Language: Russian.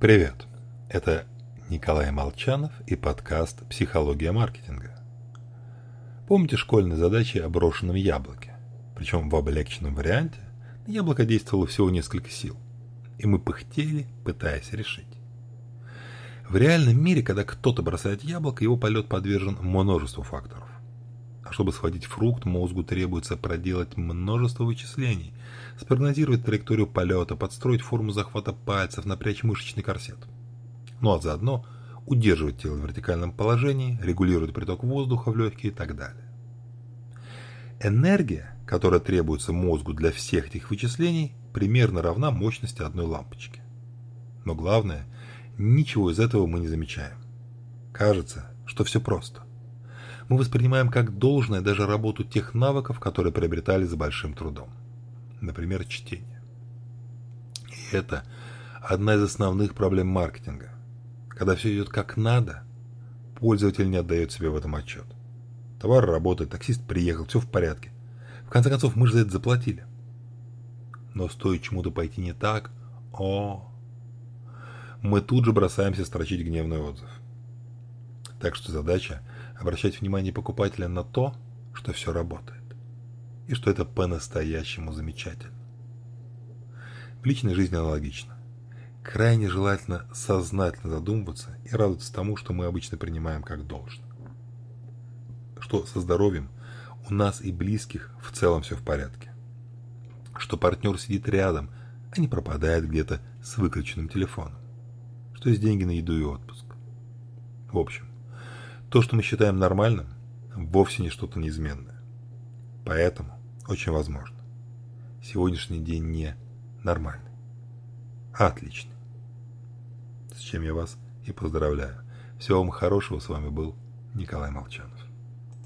Привет! Это Николай Молчанов и подкаст «Психология маркетинга». Помните школьные задачи о брошенном яблоке? Причем в облегченном варианте на яблоко действовало всего несколько сил, и мы пыхтели, пытаясь решить. В реальном мире, когда кто-то бросает яблоко, его полет подвержен множеству факторов. А чтобы схватить фрукт, мозгу требуется проделать множество вычислений, спрогнозировать траекторию полета, подстроить форму захвата пальцев, напрячь мышечный корсет. Ну а заодно удерживать тело в вертикальном положении, регулировать приток воздуха в легкие и так далее. Энергия, которая требуется мозгу для всех этих вычислений, примерно равна мощности одной лампочки. Но главное, ничего из этого мы не замечаем. Кажется, что все просто мы воспринимаем как должное даже работу тех навыков, которые приобретали за большим трудом. Например, чтение. И это одна из основных проблем маркетинга. Когда все идет как надо, пользователь не отдает себе в этом отчет. Товар работает, таксист приехал, все в порядке. В конце концов, мы же за это заплатили. Но стоит чему-то пойти не так, о, мы тут же бросаемся строчить гневный отзыв. Так что задача обращать внимание покупателя на то, что все работает, и что это по-настоящему замечательно. В личной жизни аналогично. Крайне желательно сознательно задумываться и радоваться тому, что мы обычно принимаем как должное. Что со здоровьем у нас и близких в целом все в порядке. Что партнер сидит рядом, а не пропадает где-то с выключенным телефоном. Что есть деньги на еду и отпуск. В общем, то, что мы считаем нормальным, вовсе не что-то неизменное. Поэтому, очень возможно, сегодняшний день не нормальный, а отличный. С чем я вас и поздравляю. Всего вам хорошего. С вами был Николай Молчанов.